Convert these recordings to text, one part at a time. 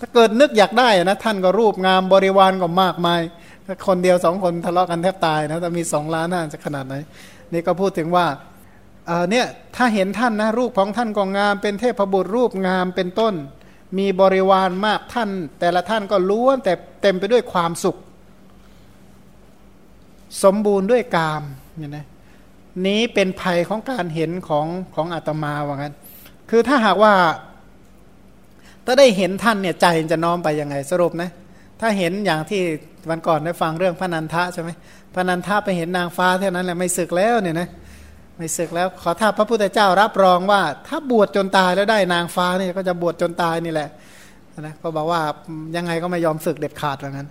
ถ้าเกิดนึกอยากได้นะท่านก็รูปงามบริวารก็มากมาย ถ้าคนเดียวสองคนทะเลาะกันแทบตายนะแต่มีสองล้านน่าจะขนาดไหนนี่ก็พูดถึงว่าเออเนี่ยถ้าเห็นท่านนะรูปของท่านก็งาม เป็นเทพบุตรรูปงามเป็นต้น มีบริวารมากท่าน แต่ละท่านก็ล้วนแต่เต็มไปด้วยความสุข สมบูรณ์ด้วยกามเนี่ยนะนี้เป็นภัยของการเห็นของของอาตมาว่างั้น คือถ้าหากว่า ถ้าได้เห็นท่านเนี่ยใจจะน้อมไปยังไงสรุปนะถ้าเห็นอย่างที่วันก่อนได้ฟังเรื่องพระนันทะใช่ไหมพระนันทะไปเห็นนางฟ้าเท่านั้นแหละไม่ศึกแล้วเนี่ยนะไม่ศึกแล้วขอถ้าพระพุทธเจ้ารับรองว่า ถ้าบวชจนตายแล้วได้นางฟ้าเนี่ยก็จะบวชจนตายนี่แหละนะก็บอกว่ายังไงก็ไม่ยอมศึกเด็ดขาดว่างั้น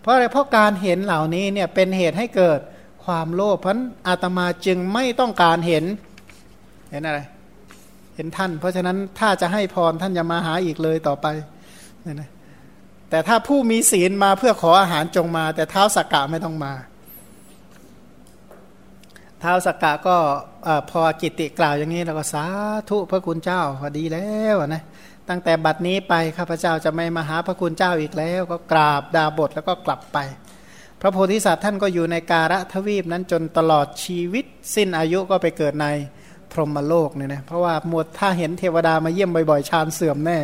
เพราะอะไรเพราะการเห็นเหล่านี้เนี่ยเป็นเหตุให้เกิดความโลภเพราะอาตมาจึงไม่ต้องการเห็นเห็นอะไร เห็นท่าน เพราะฉะนั้นถ้าจะให้พรท่านอย่ามาหาอีกเลยต่อไปเนี่ยนะแต่ถ้าผู้มีศีลมาเพื่อขออาหารจงมา แต่เท้าสักกะไม่ต้องมา เท้าสักกะก็พอกิติกล่าวอย่างนี้แล้วก็สาธุพระคุณเจ้าพอดีแล้วนะตั้งแต่บัดนี้ไปข้าพเจ้าจะไม่มาหาพระคุณเจ้าอีกแล้ว ก็กราบดาบทแล้วก็กลับไป พระโพธิสัตว์ท่านก็อยู่ในการะทวีปนั้นจนตลอดชีวิต สิ้นอายุก็ไปเกิดใน รหมโลกเนี่ยนะเพราะว่าหมดถ้าเห็นเทวดามาเยี่ยมบ่อยๆชานเสื่อมแน่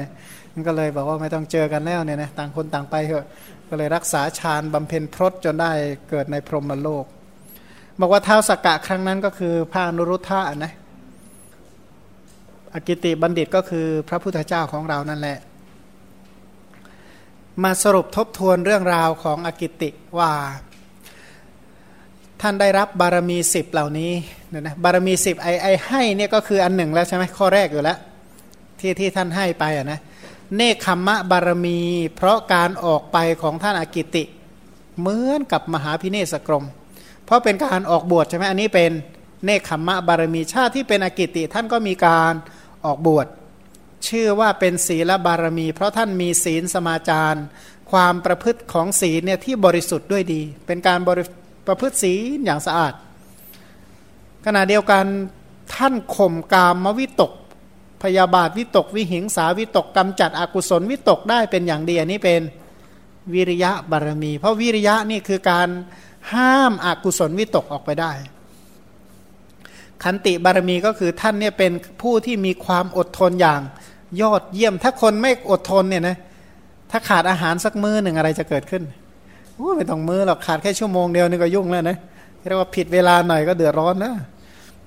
มันก็เลยบอกว่าไม่ต้องเจอกันแล้วเนี่ยนะต่างคนต่างไปเถอะก็เลยรักษาฌานบำเพ็ญพรตจนได้เกิดในพรหมโลก บอกว่าเท้าสกกะครั้งนั้นก็คือพระนุรุทธะนะอกิติบัณฑิตก็คือพระพุทธเจ้าของเรานั่นแหละ มาสรุปทบทวนเรื่องราวของอกิติว่า ท่านได้รับบารมีสิบเหล่านี้เนี่ยนะบารมีสิบไอไอให้เนี่ยก็คืออันหนึ่งแล้วใช่ไหมข้อแรกอยู่แล้วที่ที่ท่านให้ไปอะนะเนคขมมะบารมี เพราะการออกไปของท่านอากิติ เหมือนกับมหาพิเนศกรม เพราะเป็นการออกบวชใช่ไหมอันนี้เป็นเนคขมมะบารมีชาติที่เป็นอากิติ ท่านก็มีการออกบวชชื่อว่าเป็นศีลบารมี เพราะท่านมีศีลสมาจารความประพฤติของศีลเนี่ยที่บริสุทธิ์ด้วยดี เป็นการบริ ประพฤติศีลอย่างสะอาด ขณะเดียวกันท่านข่มกามมวิตก พยาบาทวิตก วิหิงสาวิตกกำจัดอกุศลวิตกได้เป็นอย่างดีอันนี้เป็นวิริยะบารมี เพราะวิริยะนี่คือการห้ามอากุศลวิตกออกไปได้ ขันติบารมีก็คือท่านเนี่ยเป็นผู้ที่มีความอดทนอย่างยอดเยี่ยม ถ้าคนไม่อดทนเนี่ยนะถ้าขาดอาหารสักมื้อหนึ่งอะไรจะเกิดขึ้น ไม่ต้องมือหรอกขาดแค่ชั่วโมงเดียวนี่ก็ยุ่งแล้วนะเรียกว่าผิดเวลาหน่อยก็เดือดร้อนนะ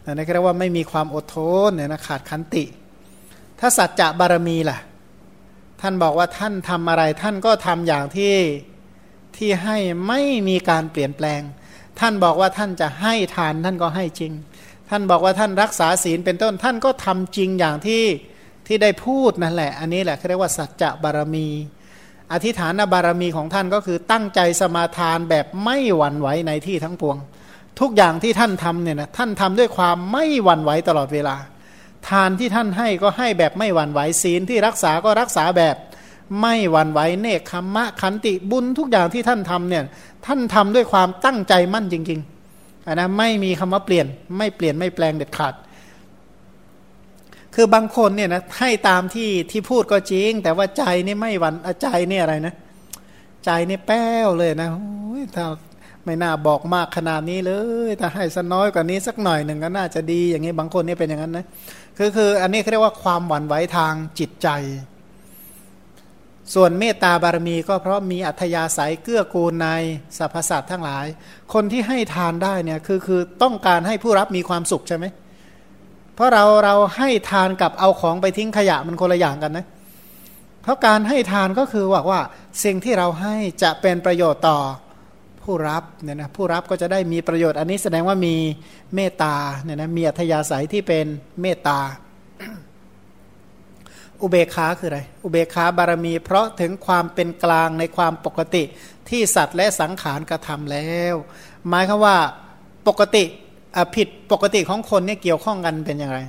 อันนี้เรียกว่าไม่มีความอดทนเนี่ยนะขาดขันติ ถ้าสัจจะบารมีล่ะ ท่านบอกว่าท่านทำอะไร ท่านก็ทำอย่างที่ที่ให้ไม่มีการเปลี่ยนแปลง ท่านบอกว่าท่านจะให้ทานท่านก็ให้จริง ท่านบอกว่าท่านรักษาศีลเป็นต้น ท่านก็ทำจริงอย่างที่ที่ได้พูดนั่นแหละ อันนี้แหละเขาเรียกว่าสัจจะบารมี อธิฐานบารมีของท่านก็คือตั้งใจสมาทานแบบไม่หวั่นไหวในที่ทั้งปวง ทุกอย่างที่ท่านทำเนี่ยนะท่านทำด้วยความไม่หวั่นไหวตลอดเวลา ทานที่ท่านให้ก็ให้แบบไม่หวั่นไหวศีลที่รักษาก็รักษาแบบไม่หวั่นไหวเนคขมมะขันติบุญทุกอย่างที่ท่านทำเนี่ยท่านทำด้วยความตั้งใจมั่นจริงๆนะไม่มีคำว่าเปลี่ยนไม่เปลี่ยนไม่แปลงเด็ดขาด คือบางคนเนี่ยนะให้ตามที่ที่พูดก็จริง แต่ว่าใจนี่ไม่หวั่นใจนี่อะไรนะ ใจนี่แป้วเลยนะถ้าไม่น่าบอกมากขนาดนี้เลยถ้าให้สักน้อยกว่านี้สักหน่อยหนึ่งก็น่าจะดีอย่างนี้บางคนนี่เป็นอย่างนั้นนะคือคืออันนี้เขาเรียกว่าความหวั่นไหวทางจิตใจ ส่วนเมตตาบารมีก็เพราะมีอัธยาศัยเกื้อกูลในสรรพสัตว์ทั้งหลาย คนที่ให้ทานได้เนี่ยคือคือต้องการให้ผู้รับมีความสุขใช่ไหม เพราะเราเราให้ทานกับเอาของไปทิ้งขยะมันคนละอย่างกันนะเพราะการให้ทานก็คือว่าว่าสิ่งที่เราให้จะเป็นประโยชน์ต่อผู้รับเนี่ยนะผู้รับก็จะได้มีประโยชน์ อันนี้แสดงว่ามีเมตตาเนี่ยนะมีอัธยาศัยที่เป็นเมตตา อุเบกขาคืออะไร อุเบกขาบารมี เพราะถึงความเป็นกลางในความปกติที่สัตว์และสังขารกระทำแล้ว หมายคือว่าปกติ ผิดปกติของคนเนี่ยเกี่ยวข้องกันเป็นอย่างไร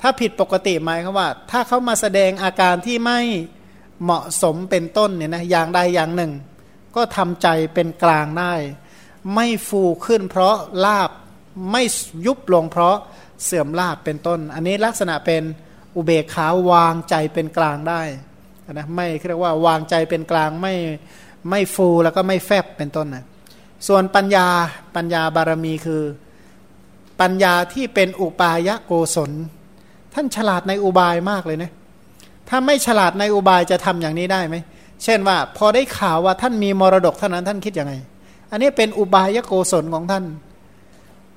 ถ้าผิดปกติหมายคือว่า ถ้าเขามาแสดงอาการที่ไม่เหมาะสมเป็นต้นเนี่ยนะอย่างใดอย่างหนึ่ง ก็ทำใจเป็นกลางได้ ไม่ฟูขึ้นเพราะลาบไม่ยุบลงเพราะเสื่อมลาบเป็นต้น อันนี้ลักษณะเป็นอุเบกขาวางใจเป็นกลางได้นะไม่เรียกว่าวางใจเป็นกลางไม่ไม่ฟูแล้วก็ไม่แฟบเป็นต้นนะส่วนปัญญาปัญญาบารมีคือ ปัญญาที่เป็นอุปายะโกศล ท่านฉลาดในอุบายมากเลยนะถ้าไม่ฉลาดในอุบายจะทำอย่างนี้ได้ไหมเช่นว่าพอได้ข่าวว่าท่านมีมรดกเท่านั้นท่านคิดยังไง อันนี้เป็นอุบายะโกศลของท่าน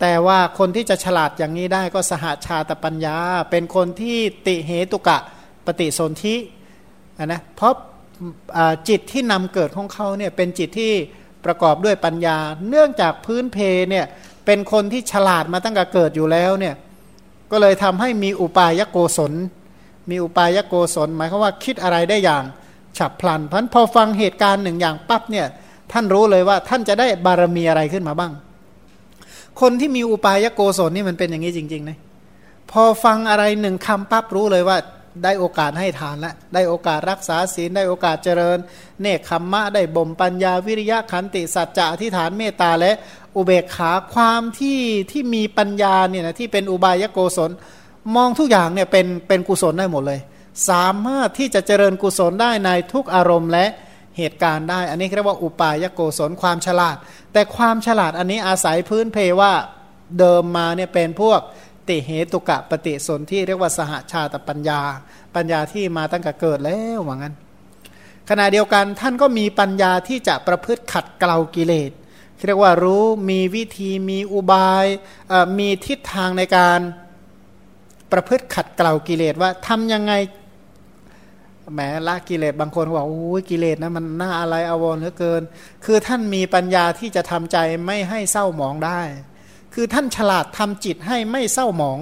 แต่ว่าคนที่จะฉลาดอย่างนี้ได้ก็สหาชาตปัญญา เป็นคนที่ติเหตุกะปฏิสนธินะเพราะจิตที่นำเกิดของเขาเนี่ยเป็นจิตที่ประกอบด้วยปัญญา เนื่องจากพื้นเพเนี่ย เป็นคนที่ฉลาดมาตั้งแต่เกิดอยู่แล้วเนี่ยก็เลยทำให้มีอุปายโกศล มีอุปายโกศล หมายความว่าคิดอะไรได้อย่างฉับพลันพันพอฟังเหตุการณ์หนึ่งอย่างปั๊บเนี่ยท่านรู้เลยว่าท่านจะได้บารมีอะไรขึ้นมาบ้าง คนที่มีอุปายโกศลนี่มันเป็นอย่างนี้จริงๆนะพอฟังอะไรหนึ่งคำปั๊บรู้เลยว่าได้โอกาสให้ทานแล้วได้โอกาสรักษาศีลได้โอกาสเจริญ เนคขมมะได้บ่มปัญญาวิริยะขันติสัจจะอธิษฐานเมตตาและ อุเบกขาความที่ที่มีปัญญาเนี่ยนะที่เป็นอุบายโกศล มองทุกอย่างเนี่ยเป็นเป็นกุศลได้หมดเลย สามารถที่จะเจริญกุศลได้ในทุกอารมณ์และเหตุการณ์ได้ อันนี้เรียกว่าอุปายโกศลความฉลาด แต่ความฉลาดอันนี้อาศัยพื้นเพว่าเดิมมาเนี่ยเป็นพวกติเหตุกะปฏิสนที่เรียกว่าสหชาตปัญญา ปัญญาที่มาตั้งแต่เกิดแล้วว่างั้นขณะเดียวกันท่านก็มีปัญญาที่จะประพฤติขัดเกลากิเลส เรียกว่ารู้มีวิธีมีอุบายมีทิศทางในการประพฤติขัดเกลากิเลสว่าทำยังไงแหมละกิเลสบางคนบอกโอ้ยกิเลสนะมันน่าอะไรอาวรเหลือเกิน คือท่านมีปัญญาที่จะทำใจไม่ให้เศร้าหมองได้ คือท่านฉลาดทำจิตให้ไม่เศร้าหมอง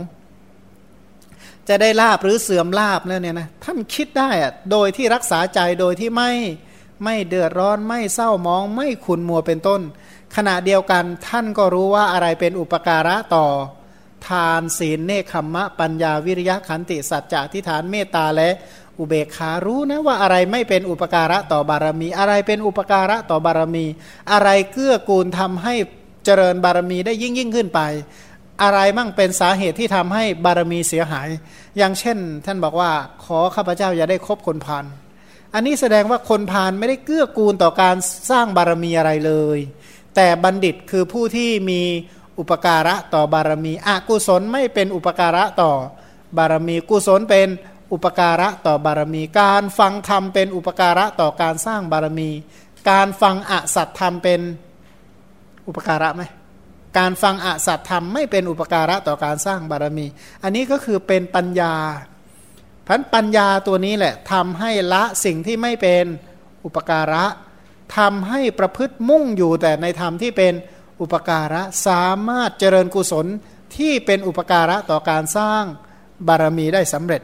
จะได้ลาบหรือเสื่อมลาบเนี่ยนะท่านคิดได้อะโดยที่รักษาใจโดยที่ไม่ไม่เดือดร้อนไม่เศร้าหมอง ไม่ขุนมัวเป็นต้น ขณะเดียวกันท่านก็รู้ว่าอะไรเป็นอุปการะต่อ ทานศีลเนคขมมะ ปัญญาวิริยะขันติสัจจะทิฏฐานเมตตาและอุเบกขารู้นะว่าอะไรไม่เป็นอุปการะต่อบารมี อะไรเป็นอุปการะต่อบารมี อะไรเกื้อกูลทำให้เจริญบารมีได้ยิ่งยิ่งขึ้นไป อะไรมั่งเป็นสาเหตุที่ทำให้บารมีเสียหาย อย่างเช่น ท่านบอกว่าขอข้าพเจ้าอย่าได้คบคนพานอันนี้แสดงว่าคนพานไม่ได้เกื้อกูลต่อการสร้างบารมีอะไรเลย แต่บัณฑิตคือผู้ที่มีอุปการะต่อบารมีอกุศลไม่เป็นอุปการะต่อบารมีกุศลเป็นอุปการะต่อบารมี การฟังธรรมเป็นอุปการะต่อการสร้างบารมี การฟังอสัตธรรมเป็นอุปการะไหมการฟังอสัตธรรมไม่เป็นอุปการะต่อการสร้างบารมี อันนี้ก็คือเป็นปัญญาพันปัญญาตัวนี้แหละทำให้ละสิ่งที่ไม่เป็นอุปการะ ทำให้ประพฤติมุ่งอยู่แต่ในธรรมที่เป็นอุปการะสามารถเจริญกุศลที่เป็นอุปการะต่อการสร้างบารมีได้สำเร็จ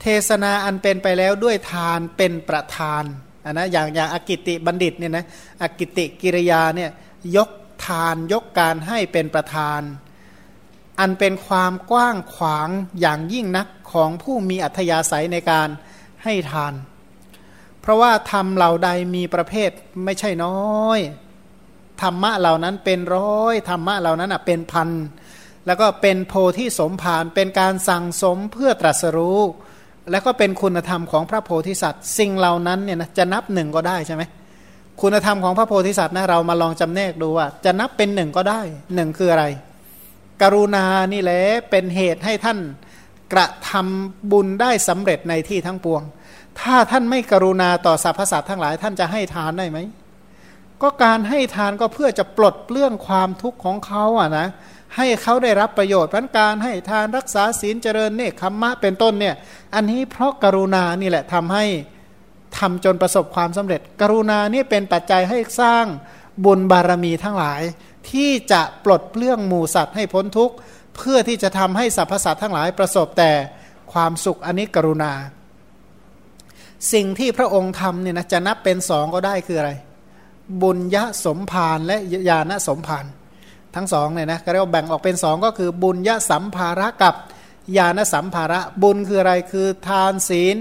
เทศนาอันเป็นไปแล้วด้วยทานเป็นประธานนนะอย่างอย่างอกิติบัณฑิตเนี่ยนะอกิติกิริยาเนี่ยยกทานยกการให้เป็นประธาน อันเป็นความกว้างขวางอย่างยิ่งนักของผู้มีอัธยาศัยในการให้ทาน เพราะว่าธรรมเหล่าใดมีประเภทไม่ใช่น้อยธรรมะเหล่านั้นเป็นร้อยธรรมะเหล่านั้นอะเป็นพันแล้วก็เป็นโพธิสมภารเป็นการสั่งสมเพื่อตรัสรู้ แล้วก็เป็นคุณธรรมของพระโพธิสัตว์ สิ่งเหล่านั้นเนี่ยนะจะนับหนึ่งก็ได้ใช่ไหมคุณธรรมของพระโพธิสัตว์นะเรามาลองจำแนกดูว่า จะนับเป็นหนึ่งก็ได้หนึ่งคืออะไร กรุณานี่แหละเป็นเหตุให้ท่านกระทำบุญได้สำเร็จในที่ทั้งปวง ถ้าท่านไม่กรุณาต่อสรรพสัตว์ทั้งหลาย ท่านจะให้ทานได้ไหม ก็การให้ทานก็เพื่อจะปลดเปลื้องความทุกข์ของเขาอะนะให้เขาได้รับประโยชน์พันการให้ทานรักษาศีลเจริญเนคขมมะเป็นต้นเนี่ย อันนี้เพราะกรุณานี่แหละทำให้ทำจนประสบความสำเร็จ กรุณานี่เป็นปัจจัยให้สร้างบุญบารมีทั้งหลาย ที่จะปลดเปลื้องหมู่สัตว์ให้พ้นทุกข์ เพื่อที่จะทำให้สรรพสัตว์ทั้งหลายประสบแต่ความสุขอันนี้กรุณา สิ่งที่พระองค์ทำเนี่ยนะจะนับเป็นสองก็ได้คืออะไร บุญยะสมภารและญาณสมภารทั้งสองเนี่ยนะก็เรียกว่าแบ่งออกเป็นสองก็คือบุญยะสัมภาระกับญาณสัมภาระบุญคืออะไรคือทานศีล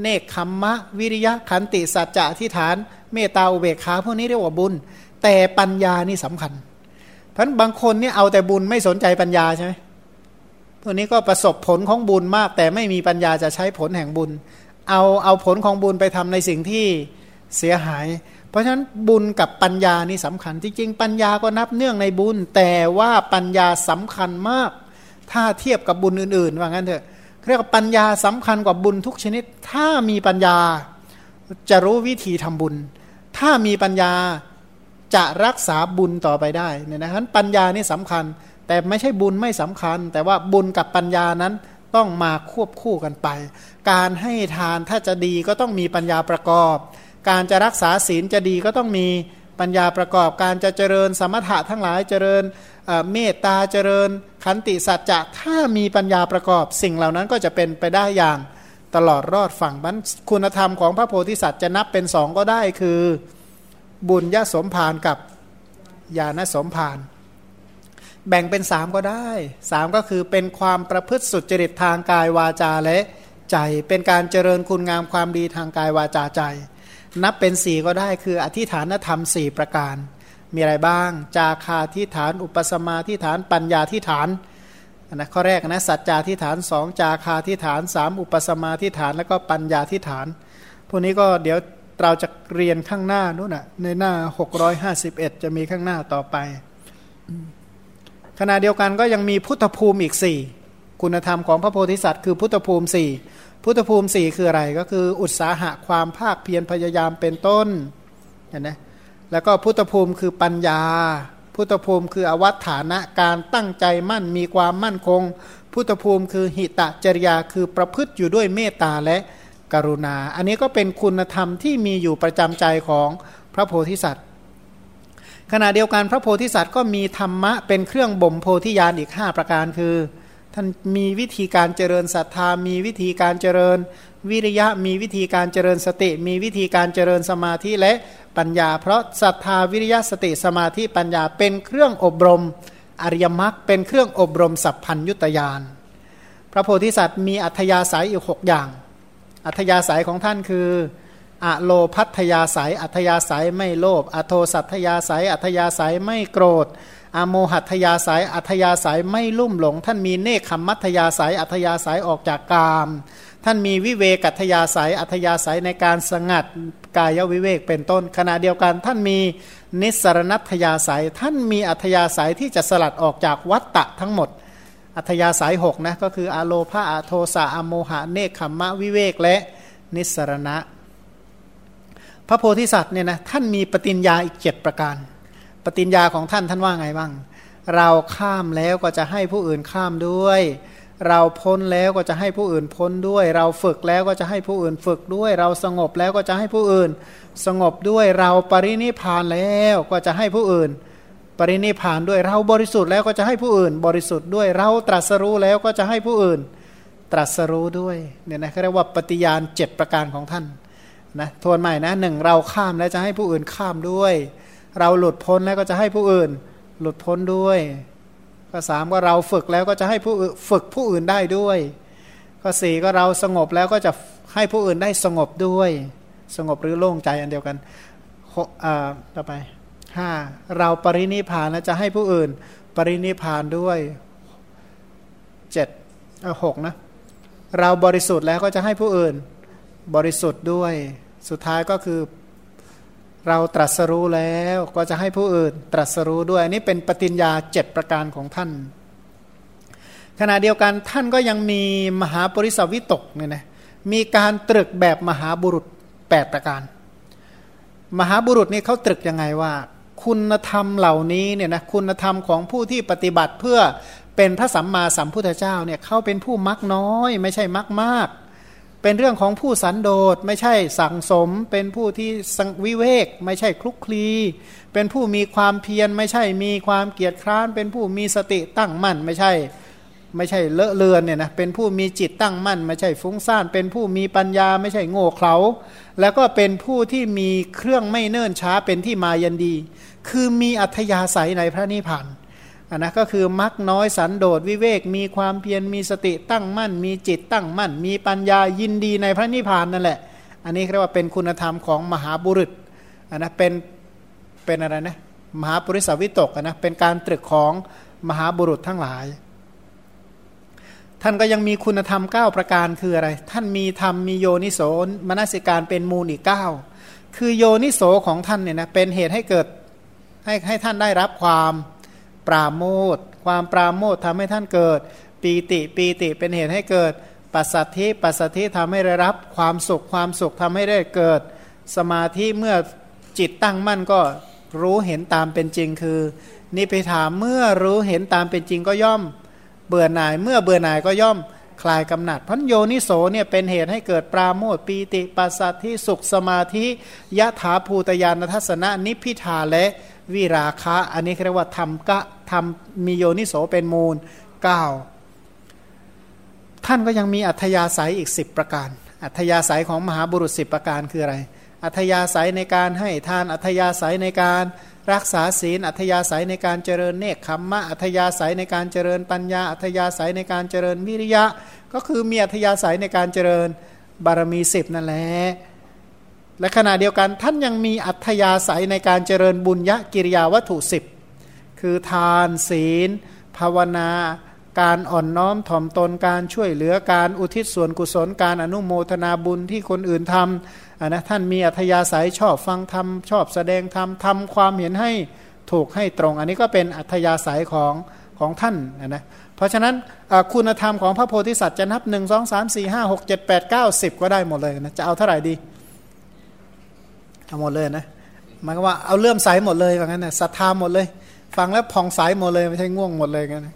เนคขมมะ วิริยะขันติสัจจะที่ฐาน เมตตาอุเบกขาพวกนี้เรียกว่าบุญ แต่ปัญญานี่สำคัญ เพราะบางคนเนี่ยเอาแต่บุญไม่สนใจปัญญาใช่ไหมพวกนี้ก็ประสบผลของบุญมาก แต่ไม่มีปัญญาจะใช้ผลแห่งบุญ เอาเอาผลของบุญไปทำในสิ่งที่เสียหาย เพราะฉะนั้นบุญกับปัญญานี่สำคัญ จริง ๆ ปัญญาก็นับเนื่องในบุญ แต่ว่าปัญญาสำคัญมาก ถ้าเทียบกับบุญอื่น ๆ ว่างั้นเถอะเรียกว่าปัญญาสำคัญกว่าบุญทุกชนิด ถ้ามีปัญญาจะรู้วิธีทำบุญ ถ้ามีปัญญาจะรักษาบุญต่อไปได้เนี่ยนะฉะนั้นปัญญานี่สำคัญ แต่ไม่ใช่บุญไม่สำคัญ แต่ว่าบุญกับปัญญานั้น ต้องมาควบคู่กันไป การให้ทานถ้าจะดีก็ต้องมีปัญญาประกอบ การจะรักษาศีลจะดีก็ต้องมีปัญญาประกอบ การจะเจริญสมถะทั้งหลายเจริญเมตตาเจริญ ขันติสัจจะถ้ามีปัญญาประกอบ สิ่งเหล่านั้นก็จะเป็นไปได้อย่างตลอดรอดฝั่งบันคุณธรรมของพระโพธิสัตว์จะนับเป็นสองก็ได้คือบุญยสมภารกับญาณสมภาร แบ่งเป็นสามก็ได้สามก็คือเป็นความประพฤติสุจริตทางกายวาจาและใจ เป็นการเจริญคุณงามความดีทางกายวาจาใจ นับเป็นสี่ก็ได้คืออธิฐานธรรมสี่ประการ มีอะไรบ้าง จาคาทิฐาน อุปสมาทิฐาน ปัญญาทิฐานนะข้อแรกนะสัจจาทิฐานสองจาคาทิฐานสามอุปสมาทิฐานแล้วก็ปัญญาทิฐาน พวกนี้ก็เดี๋ยวเราจะเรียนข้างหน้านู้นนะในหน้า 651 จะมีข้างหน้าต่อไป ขณะเดียวกันก็ยังมีพุทธภูมิอีกสี่คุณธรรมของพระโพธิสัตว์คือพุทธภูมิสี่พุทธภูมิสี่คืออะไรก็คือ อุตสาหะความภาคเพียรพยายามเป็นต้นเห็นไหมแล้วก็พุทธภูมิคือปัญญา พุทธภูมิคืออวัตฐานะการตั้งใจมั่นมีความมั่นคง พุทธภูมิคือหิตะจริยาคือประพฤติอยู่ด้วยเมตตาและกรุณา อันนี้ก็เป็นคุณธรรมที่มีอยู่ประจำใจของพระโพธิสัตว์ ขณะเดียวกันพระโพธิสัตว์ก็มีธรรมะเป็นเครื่องบ่มโพธิญาณอีก 5 ประการคือ ท่านมีวิธีการเจริญศรัทธา มีวิธีการเจริญ วิริยะมีวิธีการเจริญสติ มีวิธีการเจริญสมาธิและปัญญา เพราะศรัทธาวิริยะสติสมาธิปัญญาเป็นเครื่องอบรมอริยมรรคเป็นเครื่องอบรมสัพพัญยุตยานพระโพธิสัตว์มีอัธยาศัยอีกหกอย่าง อัธยาศัยของท่านคือ อะโลพัทยาศัยอัธยาศัยไม่โลภอโทสัทยาศัยอัธยาศัยไม่โกรธ อโมหัตยาศัยอัธยาศัยไม่ลุ่มหลง ท่านมีเนคขมัตยาศัยอัธยาศัยออกจากกาม ท่านมีวิเวกัตยาศัยอัธยาศัยในการสงัดกายวิเวกเป็นต้น ขณะเดียวกันท่านมีนิสรณัตยาศัยท่านมีอัธยาศัยที่จะสลัดออกจากวัตตะทั้งหมด อัธยาศัยหกนะก็คืออะโลภาอโทสะอโมหะเนคขมมะวิเวกและนิสรณะ พระโพธิสัตว์เนี่ยนะท่านมีปฏิญญาอีกเจ็ดประการ ปฏิญญาของท่านท่านว่าไงบ้าง เราข้ามแล้วก็จะให้ผู้อื่นข้ามด้วย เราพ้นแล้วก็จะให้ผู้อื่นพ้นด้วย เราฝึกแล้วก็จะให้ผู้อื่นฝึกด้วย เราสงบแล้วก็จะให้ผู้อื่น สงบด้วยเราปรินิพานแล้วก็จะให้ผู้อื่น ปรินิพานด้วยเราบริสุทธิ์แล้วก็จะให้ผู้อื่น บริสุทธิ์ด้วยเราตรัสรู้แล้วก็จะให้ผู้อื่น ตรัสรู้ด้วยเนี่ยนะเขาเรียกว่าปฏิญาณเจ็ดประการของท่าน นะทวนใหม่นะหนึ่งเราข้ามแล้วจะให้ผู้อื่นข้ามด้วย เราหลุดพ้นแล้วก็จะให้ผู้อื่น หลุดพ้นด้วยก็สามก็เราฝึกแล้วก็จะให้ผู้ฝึกผู้อื่นได้ด้วยก็สี่ก็เราสงบแล้วก็จะให้ผู้อื่นได้สงบด้วย สงบหรือโล่งใจอันเดียวกันต่อไปห้าเราปรินิพานแล้วจะให้ผู้อื่น ปรินิพานด้วยเจ็ดหกนะเราบริสุทธิ์แล้วก็จะให้ผู้อื่น บริสุทธิ์ด้วย สุดท้ายก็คือเราตรัสรู้แล้วก็จะให้ผู้อื่นตรัสรู้ด้วย อันนี้เป็นปฏิญญาเจ็ดประการของท่าน ขณะเดียวกันท่านก็ยังมีมหาปริสวิตกเนี่ยนะมีการตรึกแบบมหาบุรุษ 8 ประการ มหาบุรุษนี่เขาตรึกยังไงว่า คุณธรรมเหล่านี้เนี่ยนะคุณธรรมของผู้ที่ปฏิบัติเพื่อเป็นพระสัมมาสัมพุทธเจ้าเนี่ยเขาเป็นผู้มักน้อย ไม่ใช่มักมาก เป็นเรื่องของผู้สันโดษไม่ใช่สังสม เป็นผู้ที่สังวิเวก ไม่ใช่คลุกคลี เป็นผู้มีความเพียรไม่ใช่มีความเกียจคร้าน เป็นผู้มีสติตั้งมั่น ไม่ใช่ ไม่ใช่เลอะเลือนเนี่ยนะเป็นผู้มีจิตตั้งมั่น ไม่ใช่ฟุ้งซ่าน เป็นผู้มีปัญญา ไม่ใช่โง่เขลาแล้วก็เป็นผู้ที่มีเครื่องไม่เนิ่นช้าเป็นที่มายันดี คือมีอัธยาศัยในพระนิพพาน อันนะก็คือมักน้อยสันโดษวิเวกมีความเพียรมีสติตั้งมั่น มีจิตตั้งมั่น มีปัญญายินดีในพระนิพพานนั่นแหละ อันนี้เรียกว่าเป็นคุณธรรมของมหาบุรุษอันนะเป็นเป็นอะไรนะมหาปุริสวิตกนะเป็นการตรึกของมหาบุรุษทั้งหลาย ท่านก็ยังมีคุณธรรม 9 ประการคืออะไร ท่านมีธรรมมีโยนิโสมนสิการเป็นมูลอีก9คือโยนิโสของท่านเนี่ยนะเป็นเหตุให้เกิดให้ให้ท่านได้รับความ ปราโมทความปราโมททำให้ท่านเกิด ปีติปีติเป็นเหตุให้เกิด ปัสสัทธิปัสสัทธิทำให้ได้รับความสุขความสุขทำให้ได้เกิด สมาธิเมื่อจิตตั้งมั่นก็รู้เห็นตามเป็นจริงคือ นิพพิทาเมื่อรู้เห็นตามเป็นจริงก็ย่อม เบื่อหน่ายเมื่อเบื่อหน่ายก็ย่อมคลายกำหนัดพันโยนิโสเนี่ยเป็นเหตุให้เกิดปราโมทปีติปัสสัทธิสุขสมาธิยะถาภูตยานทัศนะนิพพิทาและ วิราคะ อันนี้เรียกว่าทำกะทำมีโยนิโสเป็นมูล 9 ท่านก็ยังมีอัธยาศัยอีก 10 ประการ อัธยาศัยของมหาบุรุษ 10 ประการคืออะไร อัธยาศัยในการให้ทานอัธยาศัยในการรักษาศีล อัธยาศัยในการเจริญเนคขมมะ อัธยาศัยในการเจริญปัญญา อัธยาศัยในการเจริญวิริยะ ก็คือมีอัธยาศัยในการเจริญบารมีสิบนั่นแหละ และขณะเดียวกันท่านยังมีอัธยาศัยในการเจริญบุญยกิริยาวัตถุสิบคือทานศีล ภาวนา การอ่อนน้อมถ่อมตนการช่วยเหลือการอุทิศส่วนกุศลการอนุโมทนาบุญที่คนอื่นทำนะท่านมีอัธยาศัยชอบฟังธรรมชอบแสดงธรรมทำความเห็นให้ถูกให้ตรง อันนี้ก็เป็นอัธยาศัยของของท่านนะเพราะฉะนั้นคุณธรรมของพระโพธิสัตว์จะนับ 1 2 3 4 5 6 7 8 9 10 ก็ได้หมดเลยนะจะเอาเท่าไหร่ดี เอาหมดเลยนะหมายว่าเอาเลื่อมใสหมดเลยว่างั้นนะศรัทธาหมดเลย ฟังแล้วผ่องใสหมดเลยไม่ใช่ง่วงหมดเลยงั้น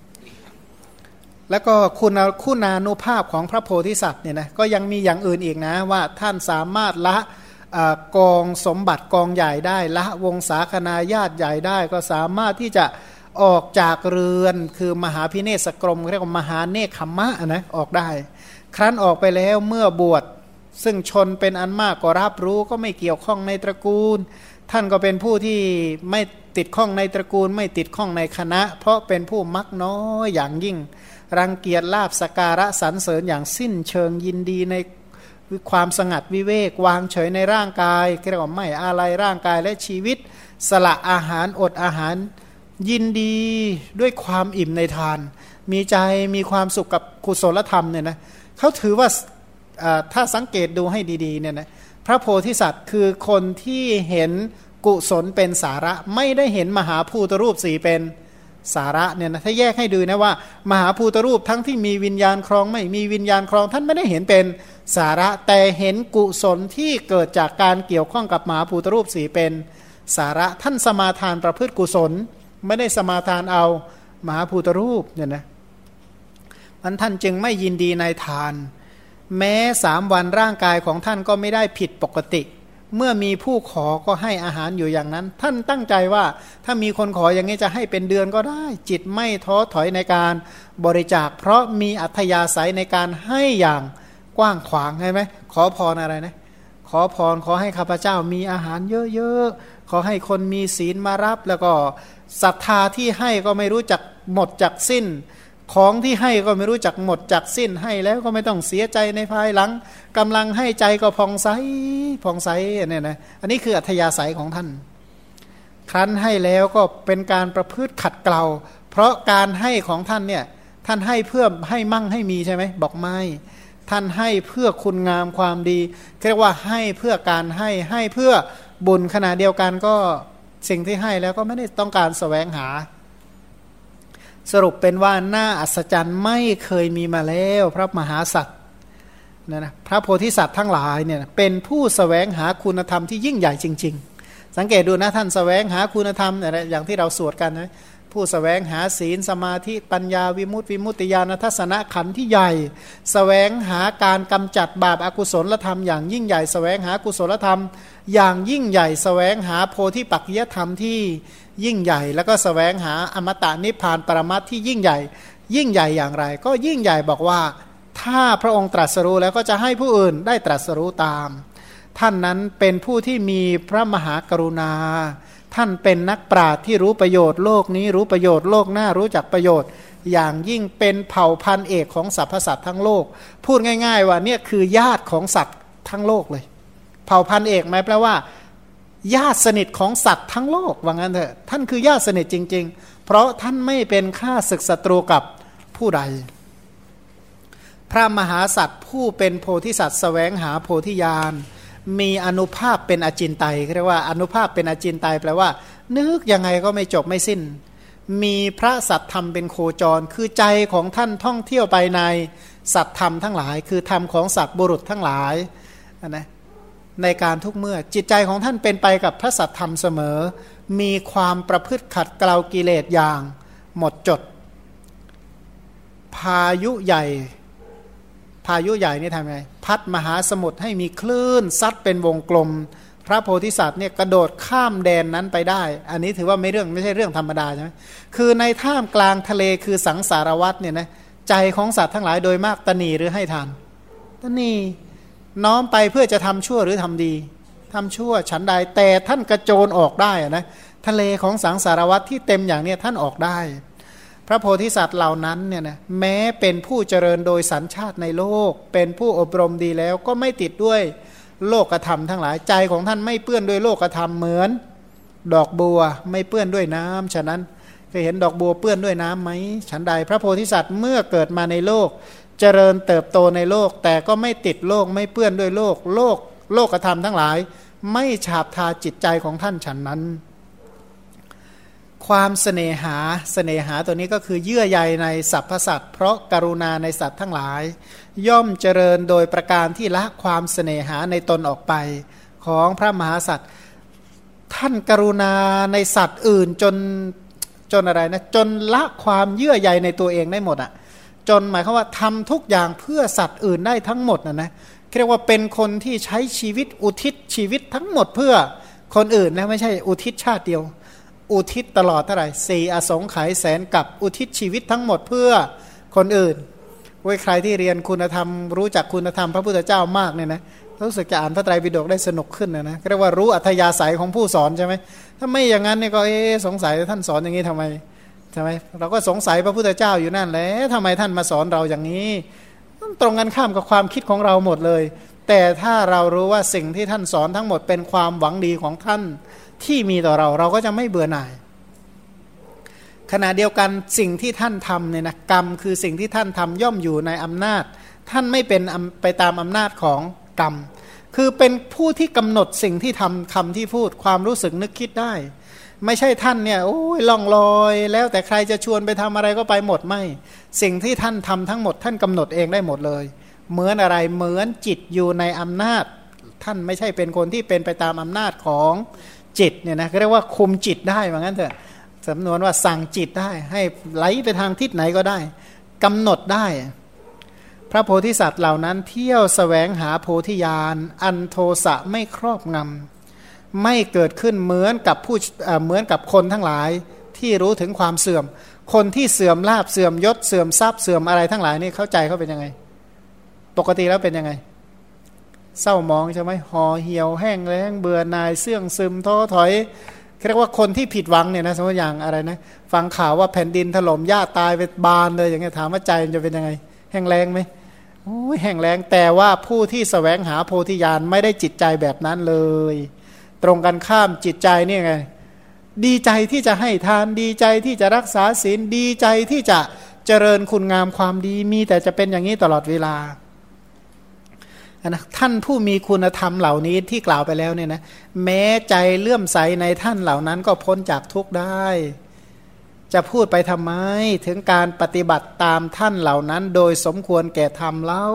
แล้วก็คุณคุณานุภาพของพระโพธิสัตว์เนี่ยนะก็ยังมีอย่างอื่นอีกนะว่าท่านสามารถละกองสมบัติกองใหญ่ได้ละวงศาคณาญาติใหญ่ได้ ก็สามารถที่จะออกจากเรือนคือมหาพิเนศกรมเรียกว่ามหาเนคขมะนะออกได้ ครั้นออกไปแล้วเมื่อบวช ซึ่งชนเป็นอันมากก็รับรู้ก็ไม่เกี่ยวข้องในตระกูล ท่านก็เป็นผู้ที่ไม่ติดข้องในตระกูล ไม่ติดข้องในคณะ เพราะเป็นผู้มักน้อยอย่างยิ่ง รังเกียจลาบสการะสรรเสริญอย่างสิ้นเชิงยินดีในความสงัดวิเวกวางเฉยในร่างกายเรียกว่าไม่อะไรร่างกายและชีวิต สละอาหารอดอาหาร ยินดีด้วยความอิ่มในทาน มีใจมีความสุขกับกุศลธรรมเนี่ยนะเขาถือว่า ถ้าสังเกตดูให้ดีๆเนี่ยนะพระโพธิสัตว์คือคนที่เห็นกุศลเป็นสาระไม่ได้เห็นมหาภูตรูปสีเป็นสาระเนี่ยนะถ้าแยกให้ดูนะว่า มหาภูตรูปทั้งที่มีวิญญาณครองไม่มีวิญญาณครองท่านไม่ได้เห็นเป็นสาระแต่เห็นกุศลที่เกิดจากการเกี่ยวข้องกับมหาภูตรูปสีเป็นสาระท่านสมาทานประพฤติกุศล ไม่ได้สมาทานเอามหาภูตรูปเนี่ยนะมันท่านจึงไม่ยินดีในทาน แม้สามวันร่างกายของท่านก็ไม่ได้ผิดปกติ เมื่อมีผู้ขอก็ให้อาหารอยู่อย่างนั้น ท่านตั้งใจว่าถ้ามีคนขออย่างนี้จะให้เป็นเดือนก็ได้ จิตไม่ท้อถอยในการบริจาค เพราะมีอัธยาศัยในการให้อย่างกว้างขวางใช่ไหมขอพรอะไรนะ ขอพรขอให้ข้าพเจ้ามีอาหารเยอะๆขอให้คนมีศีลมารับแล้วก็ศรัทธาที่ให้ก็ไม่รู้จักหมดจักสิ้น ของที่ให้ก็ไม่รู้จักหมดจักสิ้นให้แล้วก็ไม่ต้องเสียใจในภายหลังกำลังให้ใจก็พองใสพองใสเนี่ยนะอันนี้คืออัธยาศัยของท่าน ครั้นให้แล้วก็เป็นการประพฤติขัดเกลาเพราะการให้ของท่านเนี่ยท่านให้เพื่อให้มั่งให้มีใช่ไหมบอกไม่ท่านให้เพื่อคุณงามความดีเรียกว่าให้เพื่อการให้ให้เพื่อบุญขณะเดียวกันก็สิ่งที่ให้แล้วก็ไม่ได้ต้องการสแสวงหา สรุปเป็นว่าหน้าอัศจรรย์ไม่เคยมีมาแล้ว พระมหาสัตว์นะนะพระโพธิสัตว์ทั้งหลายเนี่ยเป็นผู้สแสวงหาคุณธรรมที่ยิ่งใหญ่จริง ๆ สังเกตดูนะท่านสแสวงหาคุณธรรมอะไรอย่างที่เราสวดกันนะผู้สแสวงหาศีลสมาธิปัญญาวิมุตติวิมุตติญาณทัศนขันธ์ที่ใหญ่สแสวงหาการกำจัดบาปอากุศลธรรมอย่างยิ่งใหญ่สแสวงหากุศลธรรม อย่างยิ่งใหญ่สแสวงหาโพธิปักจยธรรมที่ ยิ่งใหญ่ แล้วก็สแสวงหาอมตะนิพพานปรมัตที่ยิ่งใหญ่ ยิ่งใหญ่อย่างไร ก็ยิ่งใหญ่บอกว่า ถ้าพระองค์ตรัสรู้แล้วก็จะให้ผู้อื่นได้ตรัสรู้ตาม ท่านนั้นเป็นผู้ที่มีพระมหากรุณา ท่านเป็นนักปราชญ์ที่รู้ประโยชน์โลกนี้รู้ประโยชน์โลกหน้ารู้จักประโยชน์ อย่างยิ่งเป็นเผ่าพันธุ์เอกของสรรพสัตว์ทั้งโลก พูดง่าย ๆ ว่าเนี่ยคือญาติของสัตว์ทั้งโลกเลย เผ่าพันธุ์เอกไหมแปลว่า ญาติสนิทของสัตว์ทั้งโลกว่างั้นเถอะท่านคือญาติสนิทจริง ๆ เพราะท่านไม่เป็นข้าศึกศัตรูกับผู้ใด พระมหาสัตว์ผู้เป็นโพธิสัตว์สแสวงหาโพธิญาณมีอนุภาพเป็นอจินไตยเรียกว่าอนุภาพเป็นอจินไตยแปลว่า นึกยังไงก็ไม่จบไม่สิ้น มีพระสัตธรรมเป็นโคจร คือใจของท่านท่องเที่ยวไปในสัตธรรมทั้งหลาย คือธรรมของสัตว์บุรุษทั้งหลายนะ ในการทุกเมื่อ จิตใจของท่านเป็นไปกับพระสัตธรรมเสมอ มีความประพฤติขัดเกลากิเลสอย่าง หมดจด พายุใหญ่ พายุใหญ่นี่ทำไง พัดมหาสมุทรให้มีคลื่นซัดเป็นวงกลม พระโพธิสัตว์เนี่ยกระโดดข้ามแดนนั้นไปได้ อันนี้ถือว่าไม่เรื่องไม่ใช่เรื่องธรรมดาใช่ไหมคือในท่ามกลางทะเลคือสังสารวัตเนี่ยนะใจของสัตว์ทั้งหลายโดยมากตนีหรือให้ทานตนี น้อมไปเพื่อจะทำชั่วหรือทำดีทำชั่วฉันใดแต่ท่านกระโจนออกได้นะทะเลของสังสารวัตที่เต็มอย่างเนี้ยท่านออกได้ พระโพธิสัตว์เหล่านั้นเนี่ยนะแม้เป็นผู้เจริญโดยสัญชาติในโลก เป็นผู้อบรมดีแล้วก็ไม่ติดด้วยโลกธรรมทั้งหลายใจของท่านไม่เปื้อนด้วยโลกธรรมเหมือน ดอกบัวไม่เปื้อนด้วยน้ำฉะนั้นเคยเห็นดอกบัวเปื้อนด้วยน้ำไหมฉันใดพระโพธิสัตว์เมื่อเกิดมาในโลก เจริญเติบโตในโลก แต่ก็ไม่ติดโลกไม่เปื้อนด้วยโลก โลกโลกธรรมทั้งหลาย ไม่ฉาบทาจิตใจของท่านฉันนั้น ความเสน่หาเสน่หาตัวนี้ก็คือเยื่อใยในสรรพสัตว์เพราะกรุณาในสัตว์ทั้งหลาย ย่อมเจริญโดยประการที่ละความเสน่หาในตนออกไปของพระมหาสัตว์ท่านกรุณาในสัตว์อื่นจนจนอะไรนะจนละความเยื่อใยในตัวเองได้หมดอะ่ะ จนหมายความว่าทำทุกอย่างเพื่อสัตว์อื่นได้ทั้งหมดนะนะเรียกว่าเป็นคนที่ใช้ชีวิตอุทิศชีวิตทั้งหมดเพื่อคนอื่นนะไม่ใช่อุทิศชาติเดียว อุทิศตลอดเท่าไหร่สี่อสงไขยแสนกับอุทิศชีวิตทั้งหมดเพื่อคนอื่นว้ใครที่เรียนคุณธรรม รู้จักคุณธรรมพระพุทธเจ้ามากเนี่ยนะรู้สึกจะอ่านพระไตรปิฎกได้สนุกขึ้นนะนะเรียกว่ารู้อัธยาศัยของผู้สอนใช่ไหมถ้าไม่อย่างนั้นเนี่ยก็เอ๊สงสัยท่านสอนอย่างนี้ทำไม ใช่ไหมเราก็สงสัยพระพุทธเจ้าอยู่นั่นแหละทำไมท่านมาสอนเราอย่างนี้ ตรงกันข้ามกับความคิดของเราหมดเลย แต่ถ้าเรารู้ว่าสิ่งที่ท่านสอนทั้งหมดเป็นความหวังดีของท่านที่มีต่อเราเราก็จะไม่เบื่อหน่าย ขณะเดียวกันสิ่งที่ท่านทำเนี่ยนะกรรมคือสิ่งที่ท่านทำย่อมอยู่ในอำนาจ ท่านไม่เป็นไปตามอำนาจของกรรม คือเป็นผู้ที่กำหนดสิ่งที่ทำคำที่พูดความรู้สึกนึกคิดได้ ไม่ใช่ท่านเนี่ยโอ้ยล่องลอย แล้วแต่ใครจะชวนไปทำอะไรก็ไปหมดไม่ สิ่งที่ท่านทำทั้งหมดท่านกำหนดเองได้หมดเลย เหมือนอะไรเหมือนจิตอยู่ในอำนาจ ท่านไม่ใช่เป็นคนที่เป็นไปตามอำนาจของจิตเนี่ยนะเรียกว่าคุมจิตได้เหมือนกันเถอะสำนวนว่าสั่งจิตได้ ให้ไหลไปทางทิศไหนก็ได้กำหนดได้ พระโพธิสัตว์เหล่านั้นเที่ยวสแสวงหาโพธิญาณอันโทสะไม่ครอบงำ ไม่เกิดขึ้นเหมือนกับผู้เหมือนกับคนทั้งหลายที่รู้ถึงความเสื่อม คนที่เสื่อมลาบเสื่อมยศเสื่อมทรัพย์เสื่อมอะไรทั้งหลายนี่เข้าใจเขาเป็นยังไง ปกติแล้วเป็นยังไง เศร้ามองใช่ไหมห่อเหี่ยวแห้งแล้งเบื่อหน่ายเสื่องซึมท้อถอยเรียกว่าคนที่ผิดหวังเนี่ยนะสมมติอย่างอะไรนะฟังข่าวว่าแผ่นดินถล่มหญ้าตายไปบานเลยอย่างเงี้ยถามว่าใจมันจะเป็นยังไง แห้งแรงไหมโอ้ยแห้งแรงแต่ว่าผู้ที่สแสวงหาโพธิญาณไม่ได้จิตใจแบบนั้นเลย ตรงกันข้ามจิตใจนี่ไงดีใจที่จะให้ทานดีใจที่จะรักษาศีลดีใจที่จะเจริญคุณงามความดีมีแต่จะเป็นอย่างนี้ตลอดเวลานะท่านผู้มีคุณธรรมเหล่านี้ที่กล่าวไปแล้วเนี่ยนะแม้ใจเลื่อมใสในท่านเหล่านั้นก็พ้นจากทุกข์ได้ จะพูดไปทำไมถึงการปฏิบัติตามท่านเหล่านั้น โดยสมควรแก่ธรรมเล่า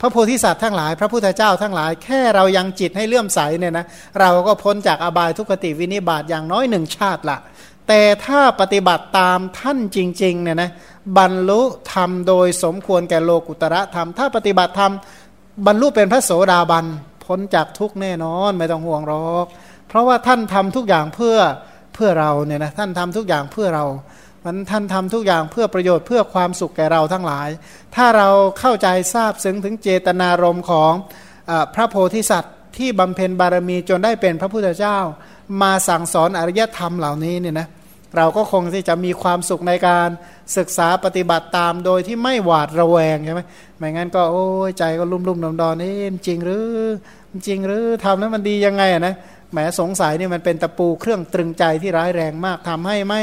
พระโพธิสัตว์ทั้งหลาย พระพุทธเจ้าทั้งหลาย แค่เรายังจิตให้เลื่อมใสเนี่ยนะเราก็พ้นจากอบายทุกขติวินิบาตอย่างน้อยหนึ่งชาติละแต่ถ้าปฏิบัติตามท่านจริงๆเนี่ยนะบรรลุธรรมโดยสมควรแก่โลกุตระธรรม ถ้าปฏิบัติธรรมบรรลุเป็นพระโสดาบันพ้นจากทุกแน่นอนไม่ต้องห่วงหรอก เพราะว่าท่านทำทุกอย่างเพื่อเพื่อเราเนี่ยนะท่านทำทุกอย่างเพื่อเรา มันท่านทำทุกอย่างเพื่อประโยชน์เพื่อความสุขแก่เราทั้งหลาย ถ้าเราเข้าใจทราบซึ้งถึงเจตนารมณ์ของอพระโพธิสัตว์ ที่บำเพ็ญบารมีจนได้เป็นพระพุทธเจ้า มาสั่งสอนอริยธรรมเหล่านี้เนี่ยนะเราก็คงที่จะมีความสุขในการศึกษาปฏิบัติตามโดยที่ไม่หวาดระแวงใช่ไหมไม่งั้นก็โอ้ยใจก็ลุ่มลุ่มดอนดอนนี่จริงหรือจริงหรือทำแล้วมันดียังไงอะนะแหมสงสัยนี่มันเป็นตะปูเครื่องตรึงใจที่ร้ายแรงมากทำให้ไม่